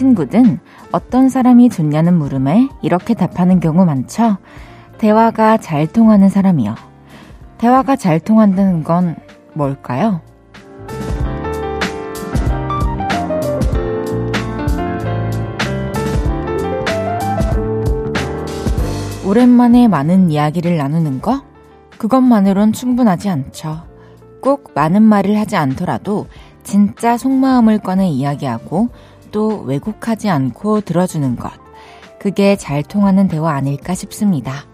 친구든 어떤 사람이 좋냐는 물음에 이렇게 답하는 경우 많죠? 대화가 잘 통하는 사람이요. 대화가 잘 통한다는 건 뭘까요? 오랜만에 많은 이야기를 나누는 거? 그것만으론 충분하지 않죠. 꼭 많은 말을 하지 않더라도 진짜 속마음을 꺼내 이야기하고 또 왜곡하지 않고 들어주는 것. 그게 잘 통하는 대화 아닐까 싶습니다.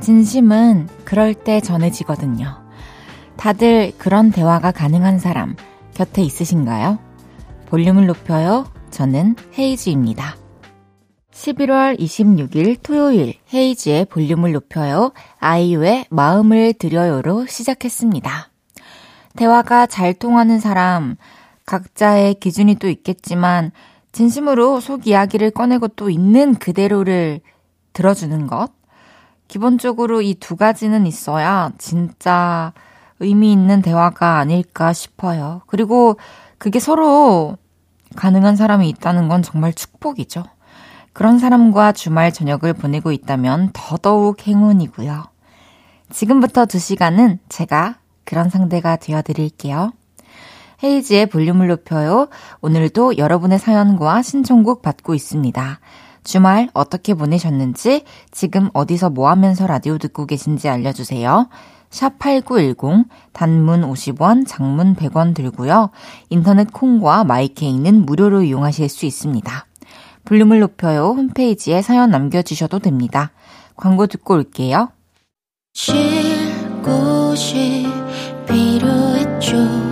진심은 그럴 때 전해지거든요. 다들 그런 대화가 가능한 사람 곁에 있으신가요? 볼륨을 높여요. 저는 헤이즈입니다. 11월 26일 토요일 헤이즈의 볼륨을 높여요. 아이유의 마음을 드려요로 시작했습니다. 대화가 잘 통하는 사람, 각자의 기준이 또 있겠지만, 진심으로 속 이야기를 꺼내고 또 있는 그대로를 들어주는 것. 기본적으로 이 두 가지는 있어야 진짜 의미 있는 대화가 아닐까 싶어요. 그리고 그게 서로 가능한 사람이 있다는 건 정말 축복이죠. 그런 사람과 주말 저녁을 보내고 있다면 더더욱 행운이고요. 지금부터 두 시간은 제가 그런 상대가 되어드릴게요. 헤이지의 볼륨을 높여요. 오늘도 여러분의 사연과 신청곡 받고 있습니다. 주말 어떻게 보내셨는지, 지금 어디서 뭐 하면서 라디오 듣고 계신지 알려주세요. 샵8910, 단문 50원, 장문 100원 들고요. 인터넷 콩과 마이케이는 무료로 이용하실 수 있습니다. 볼륨을 높여요. 홈페이지에 사연 남겨주셔도 됩니다. 광고 듣고 올게요. 쉴 곳이 필요했죠.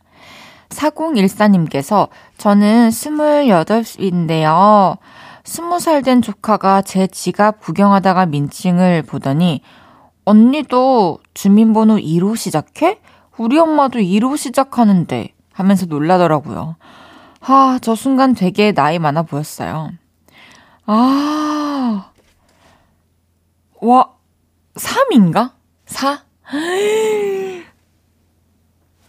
4014님께서 저는 28인데요. 20살 된 조카가 제 지갑 구경하다가 민증을 보더니 언니도 주민번호 2로 시작해? 우리 엄마도 2로 시작하는데 하면서 놀라더라고요. 아, 저 순간 되게 나이 많아 보였어요. 아, 와, 3인가? 4?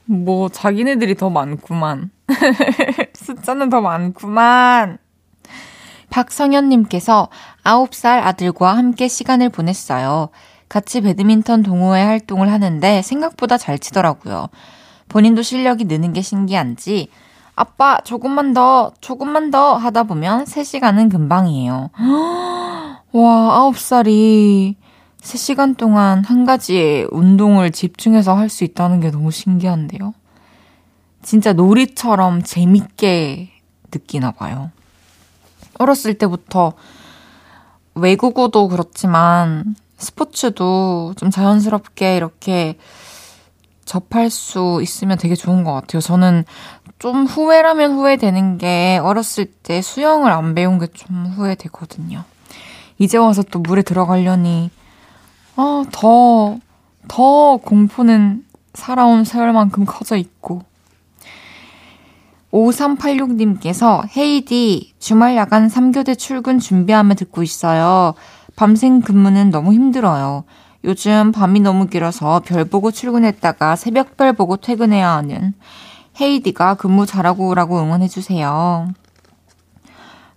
뭐, 자기네들이 더 많구만. 숫자는 더 많구만. 박성현님께서 9살 아들과 함께 시간을 보냈어요. 같이 배드민턴 동호회 활동을 하는데 생각보다 잘 치더라고요. 본인도 실력이 느는 게 신기한지, 아빠, 조금만 더, 조금만 더 하다 보면 3시간은 금방이에요. 와, 9살이 3시간 동안 한 가지의 운동을 집중해서 할 수 있다는 게 너무 신기한데요. 진짜 놀이처럼 재밌게 느끼나 봐요. 어렸을 때부터 외국어도 그렇지만 스포츠도 좀 자연스럽게 이렇게 접할 수 있으면 되게 좋은 것 같아요. 저는 좀 후회라면 후회되는 게 어렸을 때 수영을 안 배운 게 좀 후회되거든요. 이제 와서 또 물에 들어가려니 아, 더, 더 공포는 살아온 세월만큼 커져 있고. 5386님께서 헤이디 주말 야간 3교대 출근 준비하며 듣고 있어요. 밤샘 근무는 너무 힘들어요. 요즘 밤이 너무 길어서 별 보고 출근했다가 새벽별 보고 퇴근해야 하는 헤이디가 근무 잘하고 오라고 응원해주세요.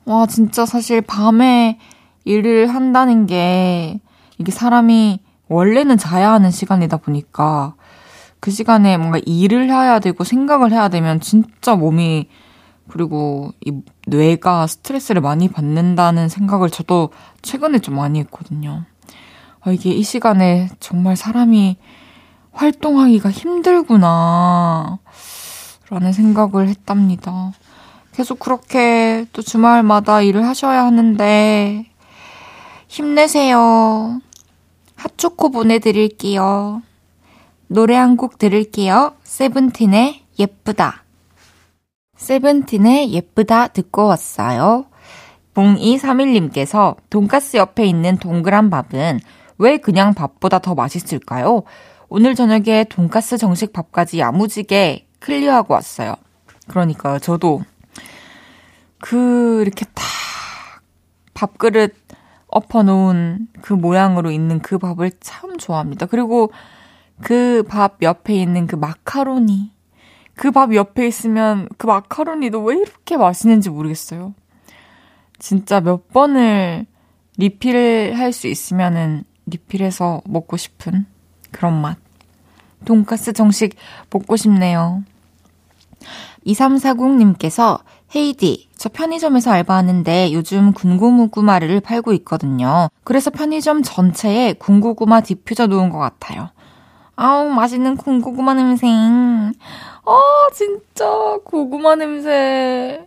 와, 진짜 사실 밤에 일을 한다는 게 이게 사람이 원래는 자야 하는 시간이다 보니까 그 시간에 뭔가 일을 해야 되고 생각을 해야 되면 진짜 몸이 그리고 이 뇌가 스트레스를 많이 받는다는 생각을 저도 최근에 좀 많이 했거든요. 아, 이게 이 시간에 정말 사람이 활동하기가 힘들구나. 라는 생각을 했답니다. 계속 그렇게 또 주말마다 일을 하셔야 하는데, 힘내세요. 핫초코 보내드릴게요. 노래 한 곡 들을게요. 세븐틴의 예쁘다. 세븐틴의 예쁘다 듣고 왔어요. 0231님께서 돈가스 옆에 있는 동그란 밥은 왜 그냥 밥보다 더 맛있을까요? 오늘 저녁에 돈가스 정식 밥까지 야무지게 클리어하고 왔어요. 그러니까요, 저도 그 이렇게 딱 밥그릇 엎어놓은 그 모양으로 있는 그 밥을 참 좋아합니다. 그리고 그 밥 옆에 있는 그 마카로니. 그 밥 옆에 있으면 그 마카로니도 왜 이렇게 맛있는지 모르겠어요. 진짜 몇 번을 리필할 수 있으면은 리필해서 먹고 싶은 그런 맛. 돈가스 정식 먹고 싶네요. 2340님께서 헤이디, 저 편의점에서 알바하는데 요즘 군고무구마를 팔고 있거든요. 그래서 편의점 전체에 군고구마 디퓨저 놓은 것 같아요. 아우, 맛있는 군고구마 냄새. 아, 진짜 고구마 냄새.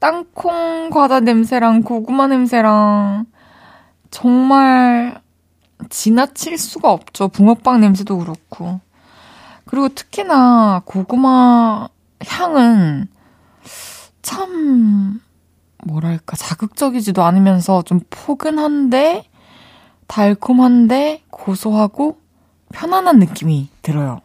땅콩 과자 냄새랑 고구마 냄새랑 정말 지나칠 수가 없죠. 붕어빵 냄새도 그렇고. 그리고 특히나 고구마 향은 참, 뭐랄까, 자극적이지도 않으면서 좀 포근한데, 달콤한데, 고소하고, 편안한 느낌이 들어요.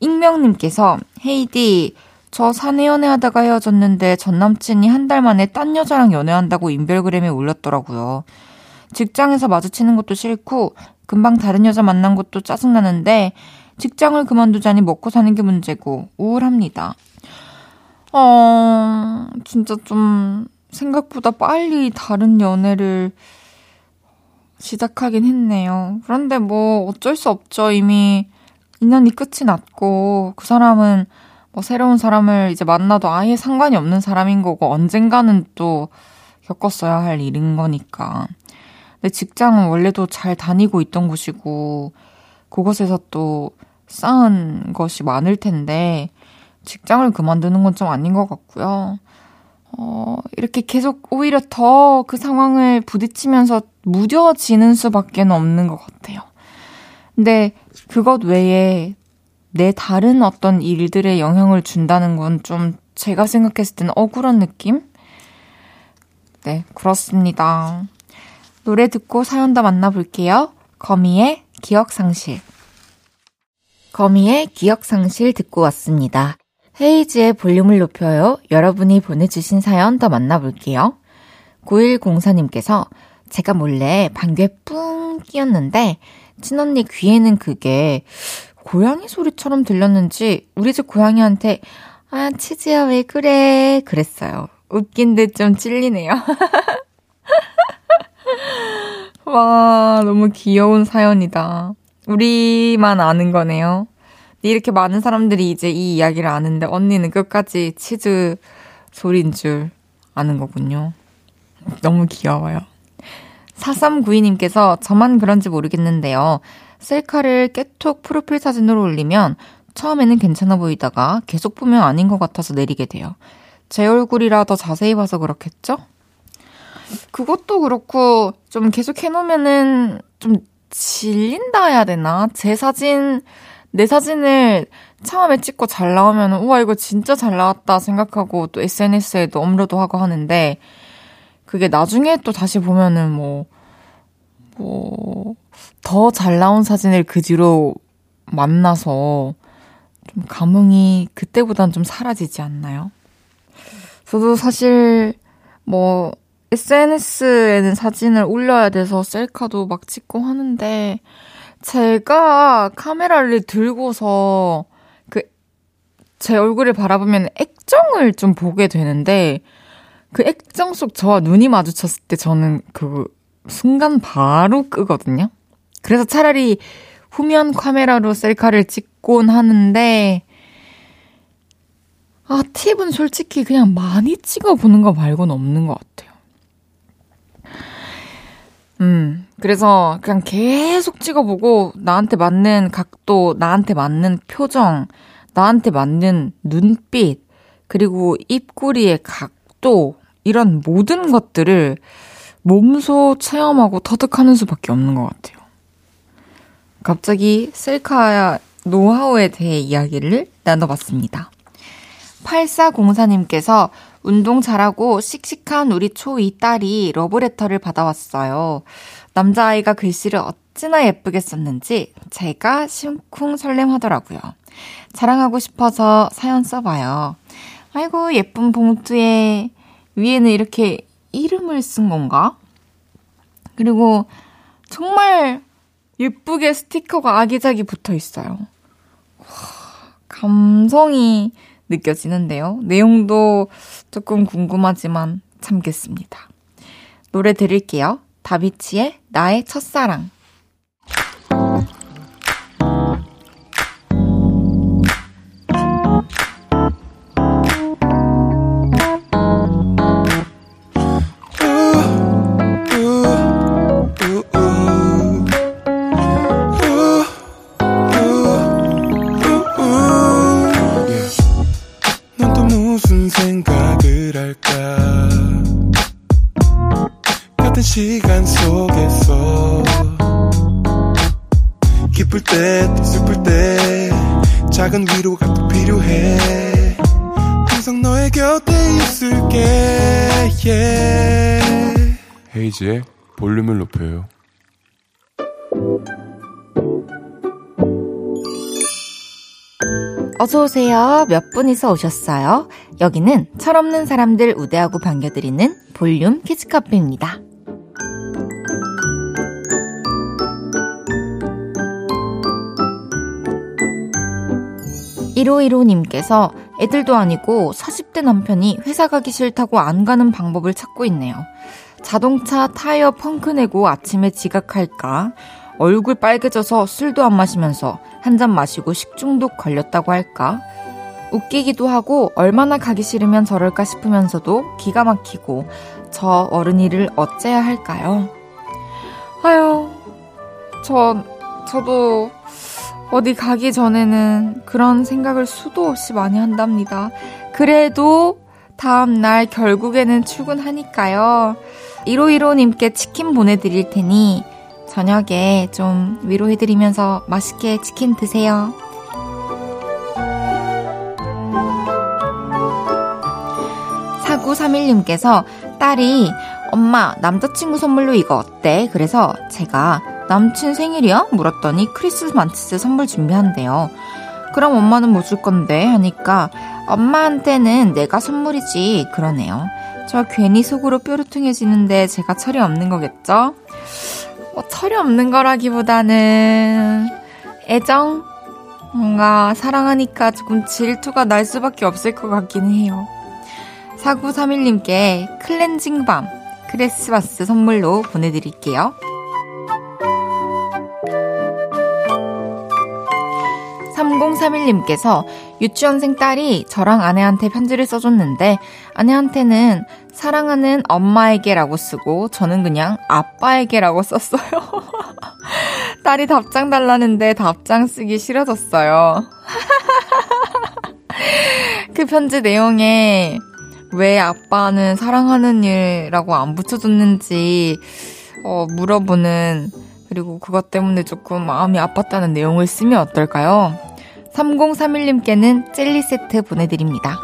익명님께서, 헤이디, 저 사내 연애하다가 헤어졌는데 전 남친이 한 달 만에 딴 여자랑 연애한다고 인별그램에 올렸더라고요. 직장에서 마주치는 것도 싫고, 금방 다른 여자 만난 것도 짜증나는데, 직장을 그만두자니 먹고 사는 게 문제고, 우울합니다. 어, 진짜 좀 생각보다 빨리 다른 연애를 시작하긴 했네요. 그런데 뭐 어쩔 수 없죠. 이미 인연이 끝이 났고 그 사람은 뭐 새로운 사람을 이제 만나도 아예 상관이 없는 사람인 거고 언젠가는 또 겪었어야 할 일인 거니까. 근데 직장은 원래도 잘 다니고 있던 곳이고 그곳에서 또 쌓은 것이 많을 텐데 직장을 그만두는 건 좀 아닌 것 같고요. 어, 이렇게 계속 오히려 더 그 상황을 부딪히면서 무뎌지는 수밖에 없는 것 같아요. 근데 그것 외에 내 다른 어떤 일들에 영향을 준다는 건 좀 제가 생각했을 때는 억울한 느낌? 네, 그렇습니다. 노래 듣고 사연 더 만나볼게요. 거미의 기억상실. 거미의 기억상실 듣고 왔습니다. 헤이즈의 볼륨을 높여요. 여러분이 보내주신 사연 더 만나볼게요. 9104님께서 제가 몰래 방귀에 뿡 끼었는데 친언니 귀에는 그게 고양이 소리처럼 들렸는지 우리 집 고양이한테 아 치즈야 왜 그래 그랬어요. 웃긴 듯 좀 찔리네요. 와 너무 귀여운 사연이다. 우리만 아는 거네요. 이렇게 많은 사람들이 이제 이 이야기를 아는데 언니는 끝까지 치즈 소리인 줄 아는 거군요. 너무 귀여워요. 4392님께서 저만 그런지 모르겠는데요. 셀카를 깨톡 프로필 사진으로 올리면 처음에는 괜찮아 보이다가 계속 보면 아닌 것 같아서 내리게 돼요. 제 얼굴이라 더 자세히 봐서 그렇겠죠? 그것도 그렇고 좀 계속 해놓으면은 좀 질린다 해야 되나? 제 사진 내 사진을 처음에 찍고 잘 나오면 우와 이거 진짜 잘 나왔다 생각하고 또 SNS에도 업로드 하고 하는데 그게 나중에 또 다시 보면은 뭐 뭐 더 잘 나온 사진을 그 뒤로 만나서 좀 감흥이 그때보단 좀 사라지지 않나요? 저도 사실 뭐 SNS에는 사진을 올려야 돼서 셀카도 막 찍고 하는데 제가 카메라를 들고서 그 제 얼굴을 바라보면 액정을 좀 보게 되는데 그 액정 속 저와 눈이 마주쳤을 때 저는 그 순간 바로 끄거든요. 그래서 차라리 후면 카메라로 셀카를 찍곤 하는데 아, 팁은 솔직히 그냥 많이 찍어보는 거 말고는 없는 것 같아요. 음, 그래서 그냥 계속 찍어보고 나한테 맞는 각도, 나한테 맞는 표정, 나한테 맞는 눈빛, 그리고 입꼬리의 각도, 이런 모든 것들을 몸소 체험하고 터득하는 수밖에 없는 것 같아요. 갑자기 셀카 노하우에 대해 이야기를 나눠봤습니다. 8404님께서 운동 잘하고 씩씩한 우리 초2 딸이 러브레터를 받아왔어요. 남자아이가 글씨를 어찌나 예쁘게 썼는지 제가 심쿵 설렘하더라고요. 자랑하고 싶어서 사연 써봐요. 아이고, 예쁜 봉투에 위에는 이렇게 이름을 쓴 건가? 그리고 정말 예쁘게 스티커가 아기자기 붙어 있어요. 감성이 느껴지는데요. 내용도 조금 궁금하지만 참겠습니다. 노래 들을게요. 다비치의 나의 첫사랑. 헤이지의 볼륨을 높여요. 어서오세요. 몇 분이서 오셨어요? 여기는 철없는 사람들 우대하고 반겨드리는 볼륨 키즈카페입니다. 1515님께서 애들도 아니고 40대 남편이 회사 가기 싫다고 안 가는 방법을 찾고 있네요. 자동차 타이어 펑크 내고 아침에 지각할까? 얼굴 빨개져서 술도 안 마시면서 한 잔 마시고 식중독 걸렸다고 할까? 웃기기도 하고 얼마나 가기 싫으면 저럴까 싶으면서도 기가 막히고 저 어른이를 어째야 할까요? 아유, 저, 저도 어디 가기 전에는 그런 생각을 수도 없이 많이 한답니다. 그래도 다음날 결국에는 출근하니까요. 1515님께 치킨 보내드릴 테니 저녁에 좀 위로해드리면서 맛있게 치킨 드세요. 4931님께서 딸이 엄마 남자친구 선물로 이거 어때? 그래서 제가 남친 생일이야? 물었더니 크리스마스 선물 준비한대요. 그럼 엄마는 뭐 줄 건데? 하니까 엄마한테는 내가 선물이지. 그러네요. 저 괜히 속으로 뾰루퉁해지는데 제가 철이 없는 거겠죠? 뭐 철이 없는 거라기보다는 애정? 뭔가 사랑하니까 조금 질투가 날 수밖에 없을 것 같기는 해요. 4931님께 클렌징 밤 크리스마스 선물로 보내드릴게요. 3031님께서 유치원생 딸이 저랑 아내한테 편지를 써줬는데 아내한테는 사랑하는 엄마에게라고 쓰고 저는 그냥 아빠에게라고 썼어요. 딸이 답장 달라는데 답장 쓰기 싫어졌어요. 그 편지 내용에 왜 아빠는 사랑하는 일이라고 안 붙여줬는지 어, 물어보는 그리고 그것 때문에 조금 마음이 아팠다는 내용을 쓰면 어떨까요? 3031님께는 젤리 세트 보내드립니다.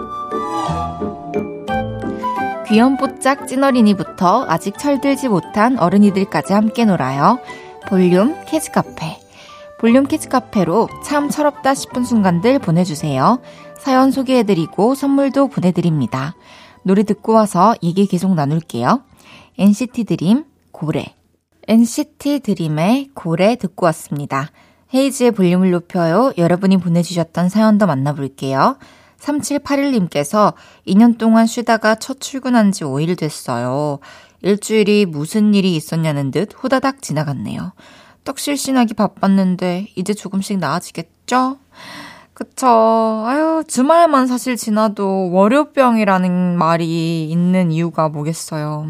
귀염뽀짝 찐어린이부터 아직 철들지 못한 어른이들까지 함께 놀아요. 볼륨 캐즈카페. 볼륨 캐즈카페로 참 철없다 싶은 순간들 보내주세요. 사연 소개해드리고 선물도 보내드립니다. 노래 듣고 와서 얘기 계속 나눌게요. NCT 드림 고래. NCT 드림의 고래 듣고 왔습니다. 헤이즈의 볼륨을 높여요. 여러분이 보내주셨던 사연도 만나볼게요. 3781님께서 2년 동안 쉬다가 첫 출근한 지 5일 됐어요. 일주일이 무슨 일이 있었냐는 듯 후다닥 지나갔네요. 떡실신하기 바빴는데 이제 조금씩 나아지겠죠? 그쵸. 아유, 주말만 사실 지나도 월요병이라는 말이 있는 이유가 뭐겠어요.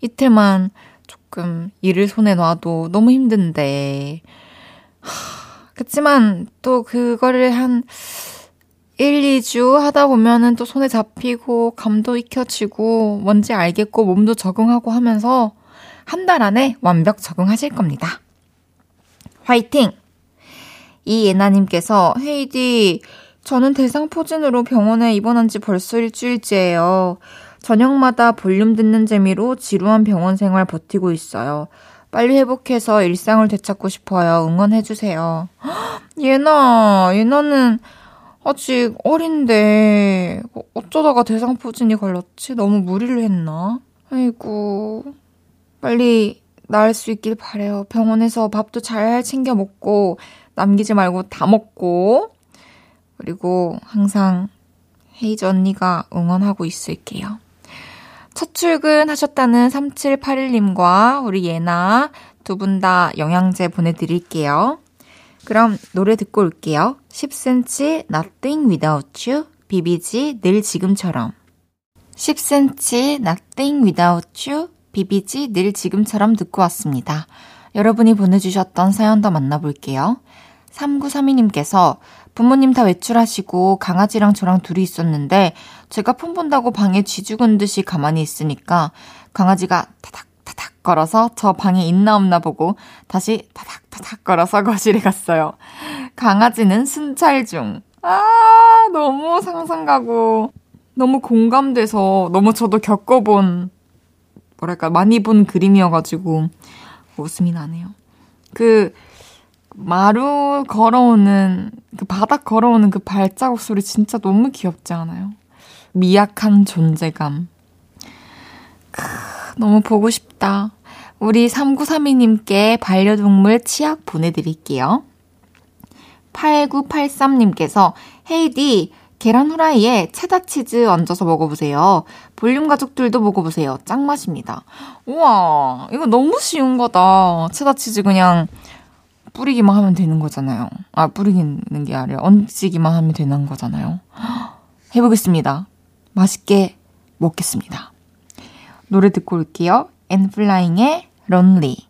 이틀만 조금 일을 손에 놔도 너무 힘든데, 그치만 또 그거를 한 1, 2주 하다 보면은 또 손에 잡히고 감도 익혀지고 뭔지 알겠고 몸도 적응하고 하면서 한 달 안에 완벽 적응하실 겁니다. 화이팅! 이예나님께서 헤이디 저는 대상포진으로 병원에 입원한 지 벌써 일주일째예요. 저녁마다 볼륨 듣는 재미로 지루한 병원 생활 버티고 있어요. 빨리 회복해서 일상을 되찾고 싶어요. 응원해주세요. 예나, 예나는 아직 어린데, 어쩌다가 대상포진이 걸렸지? 너무 무리를 했나? 아이고, 빨리 나을 수 있길 바래요. 병원에서 밥도 잘 챙겨 먹고, 남기지 말고 다 먹고, 그리고 항상 헤이즈 언니가 응원하고 있을게요. 첫 출근 하셨다는 3781님과 우리 예나 두 분 다 영양제 보내드릴게요. 그럼 노래 듣고 올게요. 10cm Nothing Without You 비비지 늘 지금처럼 10cm Nothing Without You 비비지 늘 지금처럼 듣고 왔습니다. 여러분이 보내주셨던 사연 더 만나볼게요. 3932님께서 부모님 다 외출하시고 강아지랑 저랑 둘이 있었는데 제가 폰 본다고 방에 쥐죽은 듯이 가만히 있으니까 강아지가 타닥 타닥 걸어서 저 방에 있나 없나 보고 다시 타닥 타닥 걸어서 거실에 갔어요. 강아지는 순찰 중. 아, 너무 상상 가고 너무 공감돼서 너무 저도 겪어본 뭐랄까 많이 본 그림이어가지고 웃음이 나네요. 그 마루 걸어오는 그 바닥 걸어오는 그 발자국 소리 진짜 너무 귀엽지 않아요? 미약한 존재감. 크, 너무 보고 싶다. 우리 3932님께 반려동물 치약 보내드릴게요. 8983님께서 헤이디 계란 후라이에 체다 치즈 얹어서 먹어보세요. 볼륨 가족들도 먹어보세요. 짱 맛입니다. 우와, 이거 너무 쉬운 거다. 체다 치즈 그냥 뿌리기만 하면 되는 거잖아요. 아, 뿌리는 게 아니라 얹기만 하면 되는 거잖아요. 해보겠습니다. 맛있게 먹겠습니다. 노래 듣고 올게요. 엔플라잉의 런리.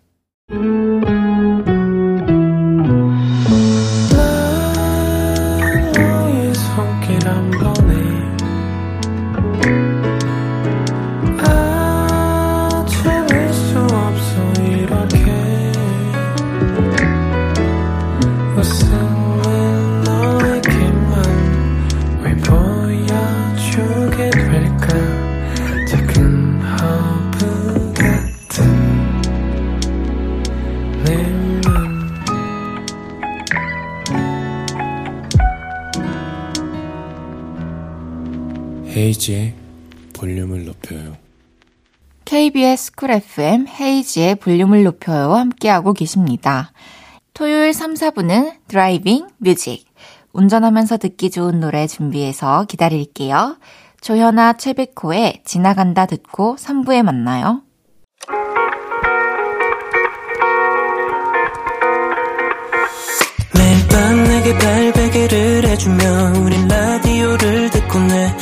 헤이즈의 볼륨을 높여요. KBS 쿨 FM 헤이즈의 볼륨을 높여요 함께하고 계십니다. 토요일 3, 4부는 driving music. 운전하면서 듣기 좋은 노래 준비해서 기다릴게요. 조현아 최백호의 지나간다 듣고 3부에 만나요. 매일 밤 내게 팔베개를 해주며 우린 라디오를 듣고 내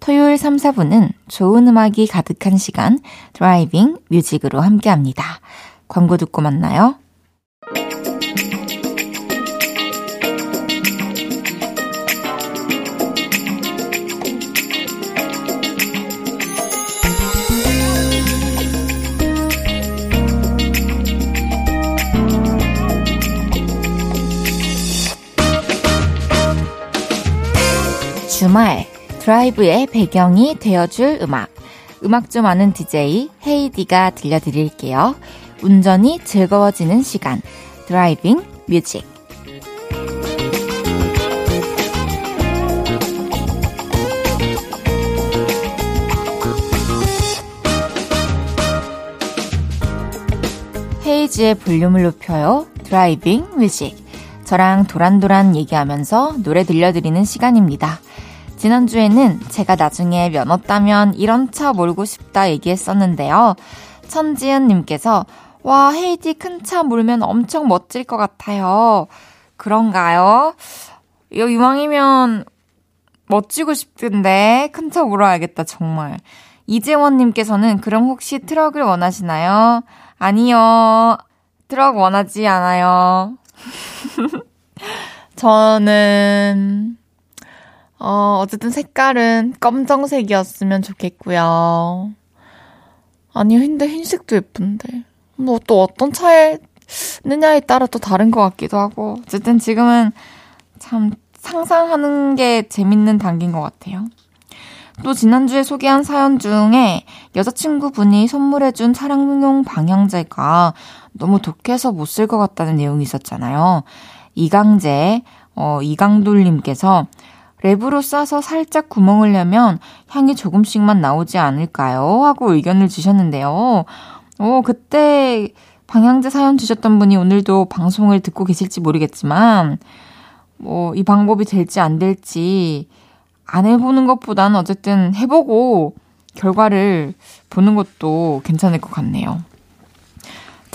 토요일 3, 4분은 좋은 음악이 가득한 시간 드라이빙 뮤직으로 함께합니다. 광고 듣고 만나요. 주말 드라이브의 배경이 되어줄 음악. 음악 좀 아는 DJ 헤이디가 들려드릴게요. 운전이 즐거워지는 시간. driving music. 헤이즈의 볼륨을 높여요. driving music. 저랑 도란도란 얘기하면서 노래 들려드리는 시간입니다. 지난주에는 제가 나중에 면허 따면 이런 차 몰고 싶다 얘기했었는데요. 천지은님께서 와, 헤이디 큰 차 몰면 엄청 멋질 것 같아요. 그런가요? 이왕이면 멋지고 싶은데 큰 차 몰아야겠다, 정말. 이재원님께서는 그럼 혹시 트럭을 원하시나요? 아니요. 트럭 원하지 않아요. 저는, 어, 어쨌든 색깔은 검정색이었으면 좋겠고요. 아니, 근데 흰색도 예쁜데. 뭐 또 어떤 차에 느냐에 따라 또 다른 것 같기도 하고. 어쨌든 지금은 참 상상하는 게 재밌는 단계인 것 같아요. 또 지난주에 소개한 사연 중에 여자친구분이 선물해준 차량용 방향제가 너무 독해서 못 쓸 것 같다는 내용이 있었잖아요. 이강재, 어, 이강돌님께서 랩으로 싸서 살짝 구멍을 내면 향이 조금씩만 나오지 않을까요? 하고 의견을 주셨는데요. 어, 그때 방향제 사연 주셨던 분이 오늘도 방송을 듣고 계실지 모르겠지만, 뭐, 이 방법이 될지 안 될지 안 해보는 것보다는 어쨌든 해보고 결과를 보는 것도 괜찮을 것 같네요.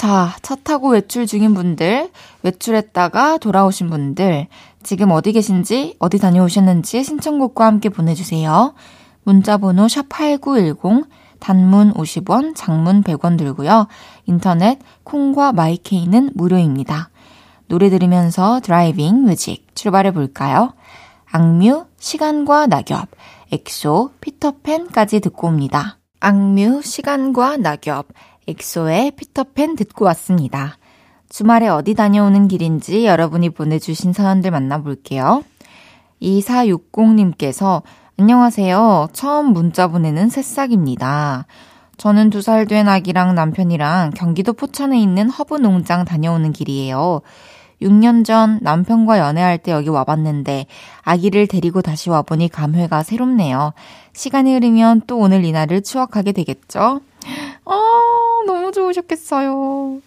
자, 차 타고 외출 중인 분들, 외출했다가 돌아오신 분들, 지금 어디 계신지, 어디 다녀오셨는지 신청곡과 함께 보내주세요. 문자번호 샵8910, 단문 50원, 장문 100원 들고요. 인터넷, 콩과 마이케이는 무료입니다. 노래 들으면서 driving music 출발해 볼까요? 악뮤, 시간과 낙엽, 엑소, 피터팬까지 듣고 옵니다. 악뮤, 시간과 낙엽, 엑소의 피터팬 듣고 왔습니다. 주말에 어디 다녀오는 길인지 여러분이 보내주신 사연들 만나볼게요. 2460님께서 안녕하세요. 처음 문자 보내는 새싹입니다. 저는 두 살 된 아기랑 남편이랑 경기도 포천에 있는 허브 농장 다녀오는 길이에요. 6년 전 남편과 연애할 때 여기 와봤는데 아기를 데리고 다시 와보니 감회가 새롭네요. 시간이 흐르면 또 오늘 이날을 추억하게 되겠죠? 아, 너무 좋으셨겠어요.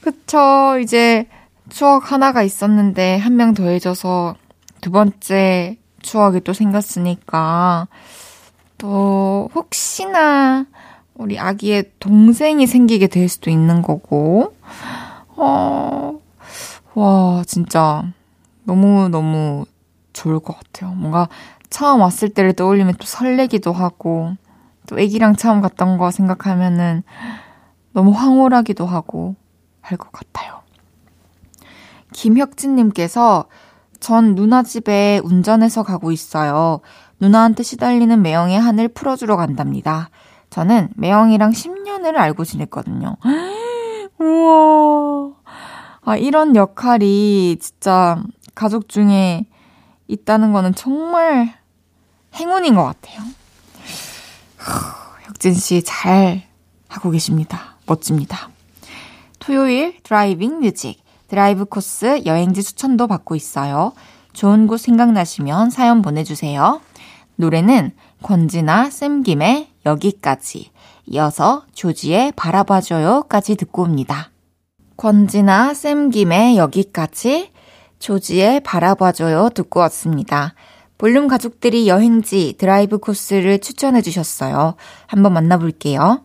그쵸. 이제 추억 하나가 있었는데 한 명 더해져서 두 번째 추억이 또 생겼으니까 또 혹시나 우리 아기의 동생이 생기게 될 수도 있는 거고, 어, 와, 진짜 너무너무 좋을 것 같아요. 뭔가 처음 왔을 때를 떠올리면 또 설레기도 하고, 또 애기랑 처음 갔던 거 생각하면은 너무 황홀하기도 하고 할 것 같아요. 김혁진님께서 전 누나 집에 운전해서 가고 있어요. 누나한테 시달리는 매형의 한을 풀어주러 간답니다. 저는 매형이랑 10년을 알고 지냈거든요. 우와. 아, 이런 역할이 진짜 가족 중에 있다는 거는 정말 행운인 것 같아요. 혁진 씨 잘 하고 계십니다. 멋집니다. 토요일 driving music 드라이브 코스 여행지 추천도 받고 있어요. 좋은 곳 생각나시면 사연 보내주세요. 노래는 권지나 쌤김의 여기까지 이어서 조지의 바라봐줘요까지 듣고 옵니다. 권지나 쌤김의 여기까지 조지의 바라봐줘요 듣고 왔습니다. 볼륨 가족들이 여행지 드라이브 코스를 추천해 주셨어요. 한번 만나볼게요.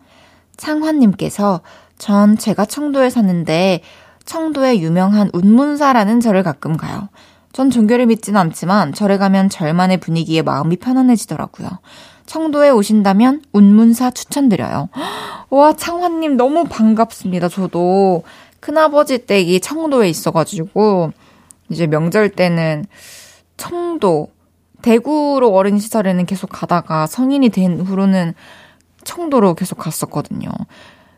창환님께서 전 제가 청도에 사는데 청도에 유명한 운문사라는 절을 가끔 가요. 전 종교를 믿지는 않지만 절에 가면 절만의 분위기에 마음이 편안해지더라고요. 청도에 오신다면 운문사 추천드려요. 와, 창환님 너무 반갑습니다. 저도 큰아버지 댁이 청도에 있어가지고, 이제 명절 때는 청도, 대구로 어린 시절에는 계속 가다가 성인이 된 후로는 청도로 계속 갔었거든요.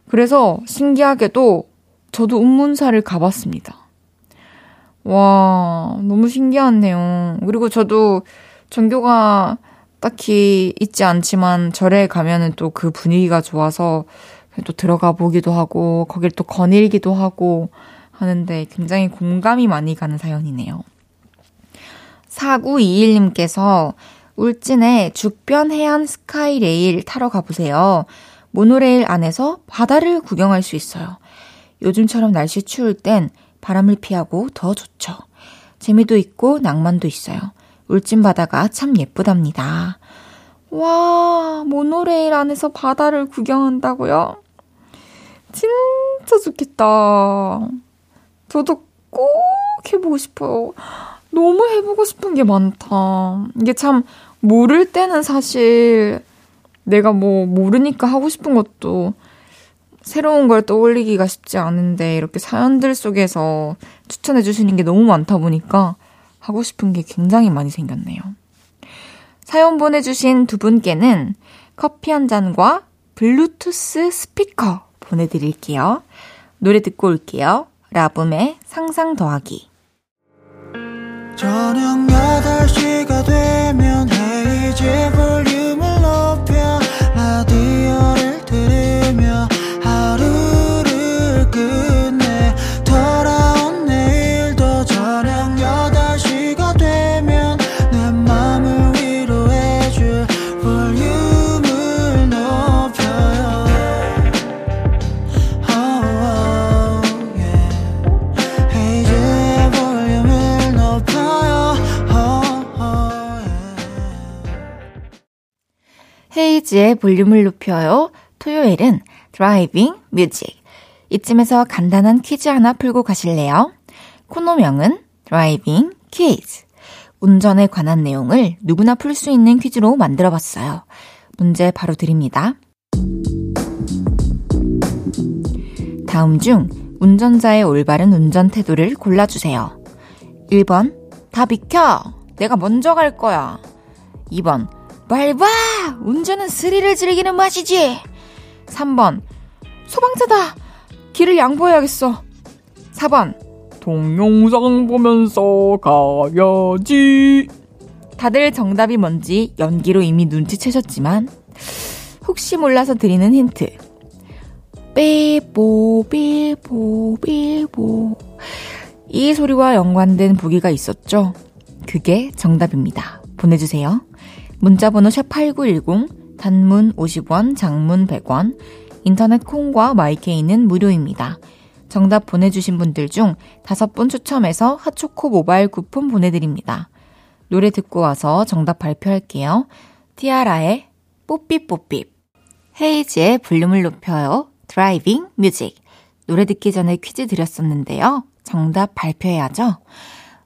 그래서 신기하게도 저도 운문사를 가봤습니다. 와, 너무 신기하네요. 그리고 저도 종교가 딱히 있지 않지만 절에 가면은 또 그 분위기가 좋아서 또 들어가 보기도 하고 거길 또 거닐기도 하고 하는데 굉장히 공감이 많이 가는 사연이네요. 4921님께서 울진에 죽변 해안 스카이레일 타러 가보세요. 모노레일 안에서 바다를 구경할 수 있어요. 요즘처럼 날씨 추울 땐 바람을 피하고 더 좋죠. 재미도 있고 낭만도 있어요. 울진 바다가 참 예쁘답니다. 와, 모노레일 안에서 바다를 구경한다고요? 진짜 좋겠다. 저도 꼭 해보고 싶어요. 너무 해보고 싶은 게 많다. 이게 참, 모를 때는 사실 내가 뭐 모르니까 하고 싶은 것도 새로운 걸 떠올리기가 쉽지 않은데 이렇게 사연들 속에서 추천해 주시는 게 너무 많다 보니까 하고 싶은 게 굉장히 많이 생겼네요. 사연 보내주신 두 분께는 커피 한 잔과 블루투스 스피커 보내드릴게요. 노래 듣고 올게요. 라붐의 상상 더하기. 저녁 8시가 되면 헤이즈 볼륨 헤이즈의 볼륨을 높여요. 토요일은 driving music. 이쯤에서 간단한 퀴즈 하나 풀고 가실래요? 코너명은 driving 퀴즈. 운전에 관한 내용을 누구나 풀 수 있는 퀴즈로 만들어 봤어요. 문제 바로 드립니다. 다음 중 운전자의 올바른 운전 태도를 골라주세요. 1번, 다 비켜! 내가 먼저 갈 거야. 2번, 밟아! 운전은 스릴을 즐기는 맛이지! 3번. 소방차다! 길을 양보해야겠어. 4번. 동영상 보면서 가야지. 다들 정답이 뭔지 연기로 이미 눈치채셨지만, 혹시 몰라서 드리는 힌트. 삐보, 삐보, 삐보. 이 소리와 연관된 보기가 있었죠? 그게 정답입니다. 보내주세요. 문자번호 샵8910, 단문 50원, 장문 100원, 인터넷 콩과 마이케이는 무료입니다. 정답 보내주신 분들 중 다섯 분 추첨해서 핫초코 모바일 쿠폰 보내드립니다. 노래 듣고 와서 정답 발표할게요. 티아라의 Bo Peep Bo Peep 헤이즈의 볼륨을 높여요. driving music. 노래 듣기 전에 퀴즈 드렸었는데요. 정답 발표해야죠.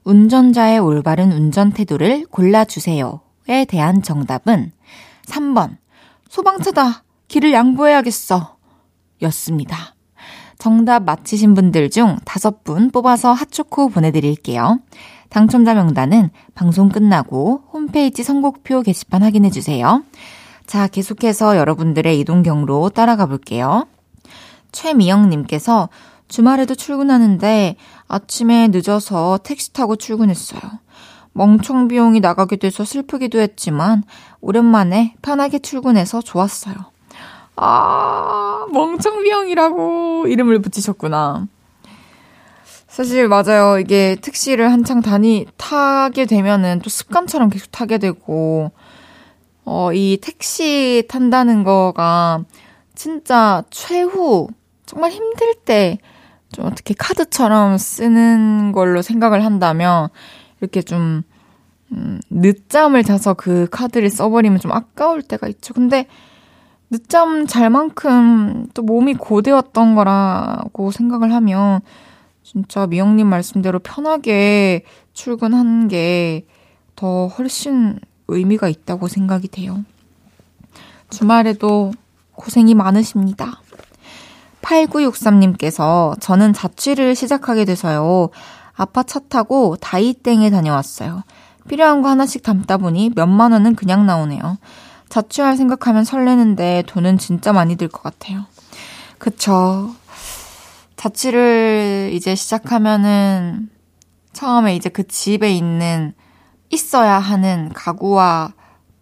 운전자의 올바른 운전 태도를 골라주세요. 에 대한 정답은 3번. 소방차다. 길을 양보해야겠어. 였습니다. 정답 맞히신 분들 중 다섯 분 뽑아서 핫초코 보내드릴게요. 당첨자 명단은 방송 끝나고 홈페이지 선곡표 게시판 확인해주세요. 자, 계속해서 여러분들의 이동 경로 따라가 볼게요. 최미영님께서 주말에도 출근하는데 아침에 늦어서 택시 타고 출근했어요. 멍청 비용이 나가게 돼서 슬프기도 했지만 오랜만에 편하게 출근해서 좋았어요. 아, 멍청 비용이라고 이름을 붙이셨구나. 사실 맞아요. 이게 택시를 한창 다니 타게 되면은 또 습관처럼 계속 타게 되고 어, 이 택시 탄다는 거가 진짜 최후 정말 힘들 때 좀 어떻게 카드처럼 쓰는 걸로 생각을 한다면 이렇게 좀, 음, 늦잠을 자서 그 카드를 써버리면 좀 아까울 때가 있죠. 근데 늦잠 잘 만큼 또 몸이 고되었던 거라고 생각을 하면 진짜 미영님 말씀대로 편하게 출근한 게 더 훨씬 의미가 있다고 생각이 돼요. 주말에도 고생이 많으십니다. 8963님께서 저는 자취를 시작하게 돼서요. 아빠 차 타고 다이땡에 다녀왔어요. 필요한 거 하나씩 담다 보니 몇만 원은 그냥 나오네요. 자취할 생각하면 설레는데 돈은 진짜 많이 들 것 같아요. 그쵸. 자취를 이제 시작하면은 처음에 이제 그 집에 있는 있어야 하는 가구와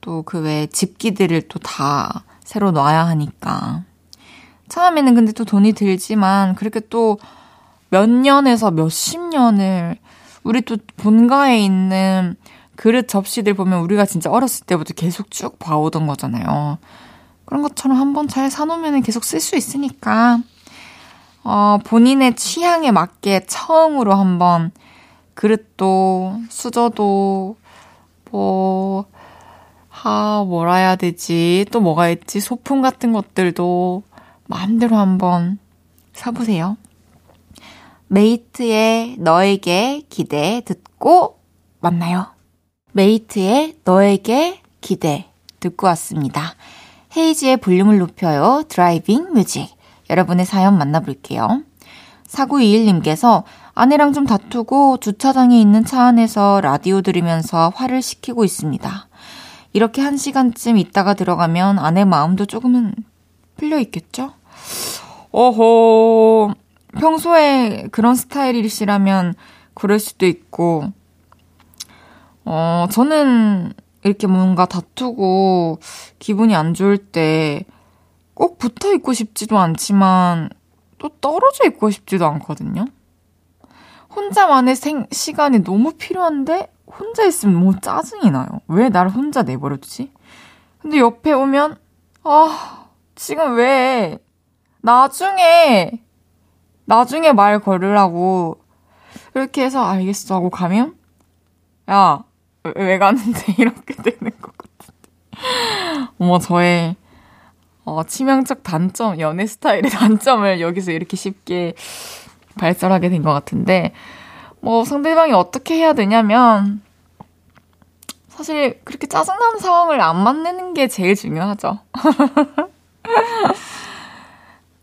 또 그 외 집기들을 또 다 새로 놔야 하니까. 처음에는 근데 또 돈이 들지만 그렇게 또 몇 년에서 몇 십 년을 우리 또 본가에 있는 그릇 접시들 보면 우리가 진짜 어렸을 때부터 계속 쭉 봐오던 거잖아요. 그런 것처럼 한번 잘 사놓으면 계속 쓸 수 있으니까, 어, 본인의 취향에 맞게 처음으로 한번 그릇도, 수저도, 뭐, 하, 뭐라 해야 되지? 또 뭐가 있지? 소품 같은 것들도 마음대로 한번 사보세요. 메이트의 너에게 기대 듣고 만나요. 메이트의 너에게 기대 듣고 왔습니다. 헤이즈의 볼륨을 높여요. driving music. 여러분의 사연 만나볼게요. 4921님께서 아내랑 좀 다투고 주차장에 있는 차 안에서 라디오 들으면서 화를 식히고 있습니다. 이렇게 한 시간쯤 있다가 들어가면 아내 마음도 조금은 풀려 있겠죠? 어허, 평소에 그런 스타일이시라면 그럴 수도 있고, 어, 저는 이렇게 뭔가 다투고 기분이 안 좋을 때 꼭 붙어 있고 싶지도 않지만 또 떨어져 있고 싶지도 않거든요. 혼자만의 생, 시간이 너무 필요한데 혼자 있으면 너무 짜증이 나요. 왜 나를 혼자 내버려두지? 근데 옆에 오면 아 지금 왜 나중에 나중에 말 걸으라고 이렇게 해서 알겠어 하고 가면 야 왜 가는데 이렇게 되는 것 같은데 어머 저의 어, 치명적 단점 연애 스타일의 단점을 여기서 이렇게 쉽게 발설하게 된 것 같은데 뭐 상대방이 어떻게 해야 되냐면 사실 그렇게 짜증나는 상황을 안 만드는 게 제일 중요하죠.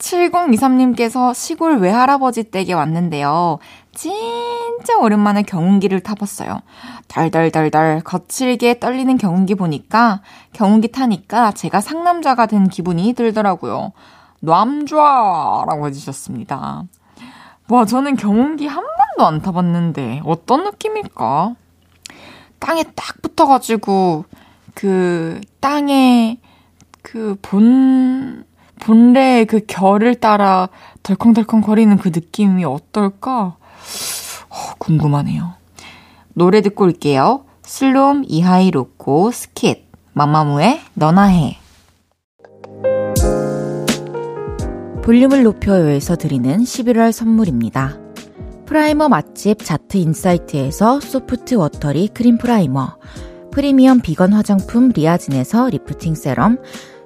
7023님께서 시골 외할아버지 댁에 왔는데요. 진짜 오랜만에 경운기를 타봤어요. 달달달달 거칠게 떨리는 경운기 보니까 경운기 타니까 제가 상남자가 된 기분이 들더라고요. 남좌라고 해주셨습니다. 와 저는 경운기 한 번도 안 타봤는데 어떤 느낌일까? 땅에 딱 붙어가지고 그 땅에 그 본 본래의 그 결을 따라 덜컹덜컹 거리는 그 느낌이 어떨까? 어, 궁금하네요. 노래 듣고 올게요. 슬롬, 이하이 로꼬, 스킷, 마마무의 너나 해. 볼륨을 높여요에서 드리는 11월 선물입니다. primer 맛집 자트 인사이트에서 soft watery cream primer, 프리미엄 비건 화장품 리아진에서 리프팅 세럼,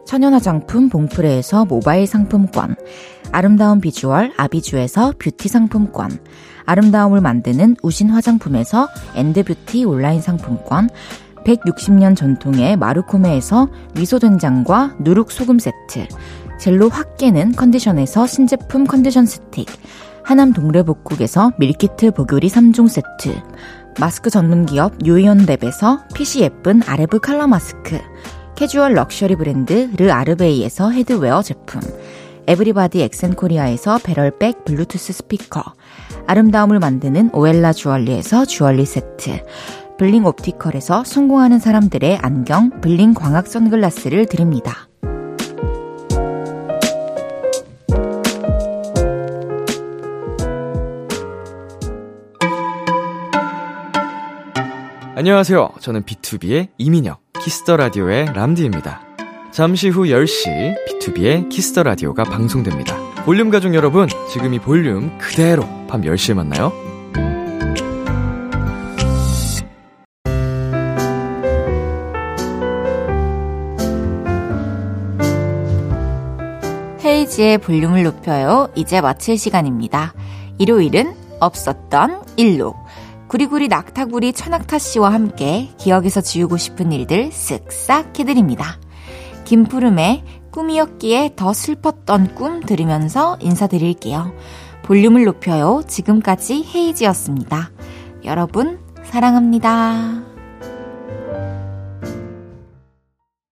천연 화장품 봉프레에서 모바일 상품권, 아름다운 비주얼 아비주에서 뷰티 상품권, 아름다움을 만드는 우신 화장품에서 엔드뷰티 온라인 상품권, 160년 전통의 마루코메에서 미소된장과 누룩소금 세트, 젤로 확 깨는 컨디션에서 신제품 컨디션 스틱, 하남 동래복국에서 밀키트 보교리 3종 세트, 마스크 전문 기업 유이온랩에서 핏이 예쁜 아레브 칼라 마스크, 캐주얼 럭셔리 브랜드 르 아르베이에서 headwear 제품, 에브리바디 엑센코리아에서 배럴백 블루투스 스피커, 아름다움을 만드는 오엘라 주얼리에서 주얼리 세트, 블링 옵티컬에서 성공하는 사람들의 안경 블링 광학 선글라스를 드립니다. 안녕하세요. 저는 B2B의 이민혁. 키스 더 라디오의 람디입니다. 잠시 후 10시 B2B의 키스 더 라디오가 방송됩니다. 볼륨 가족 여러분, 지금 이 볼륨 그대로 밤 10시에 만나요. 헤이즈의 볼륨을 높여요. 이제 마칠 시간입니다. 일요일은 없었던 일로. 구리구리 낙타구리 천낙타 씨와 함께 기억에서 지우고 싶은 일들 쓱싹 해드립니다. 김푸름의 꿈이었기에 더 슬펐던 꿈 들으면서 인사드릴게요. 볼륨을 높여요. 지금까지 헤이지였습니다. 여러분, 사랑합니다.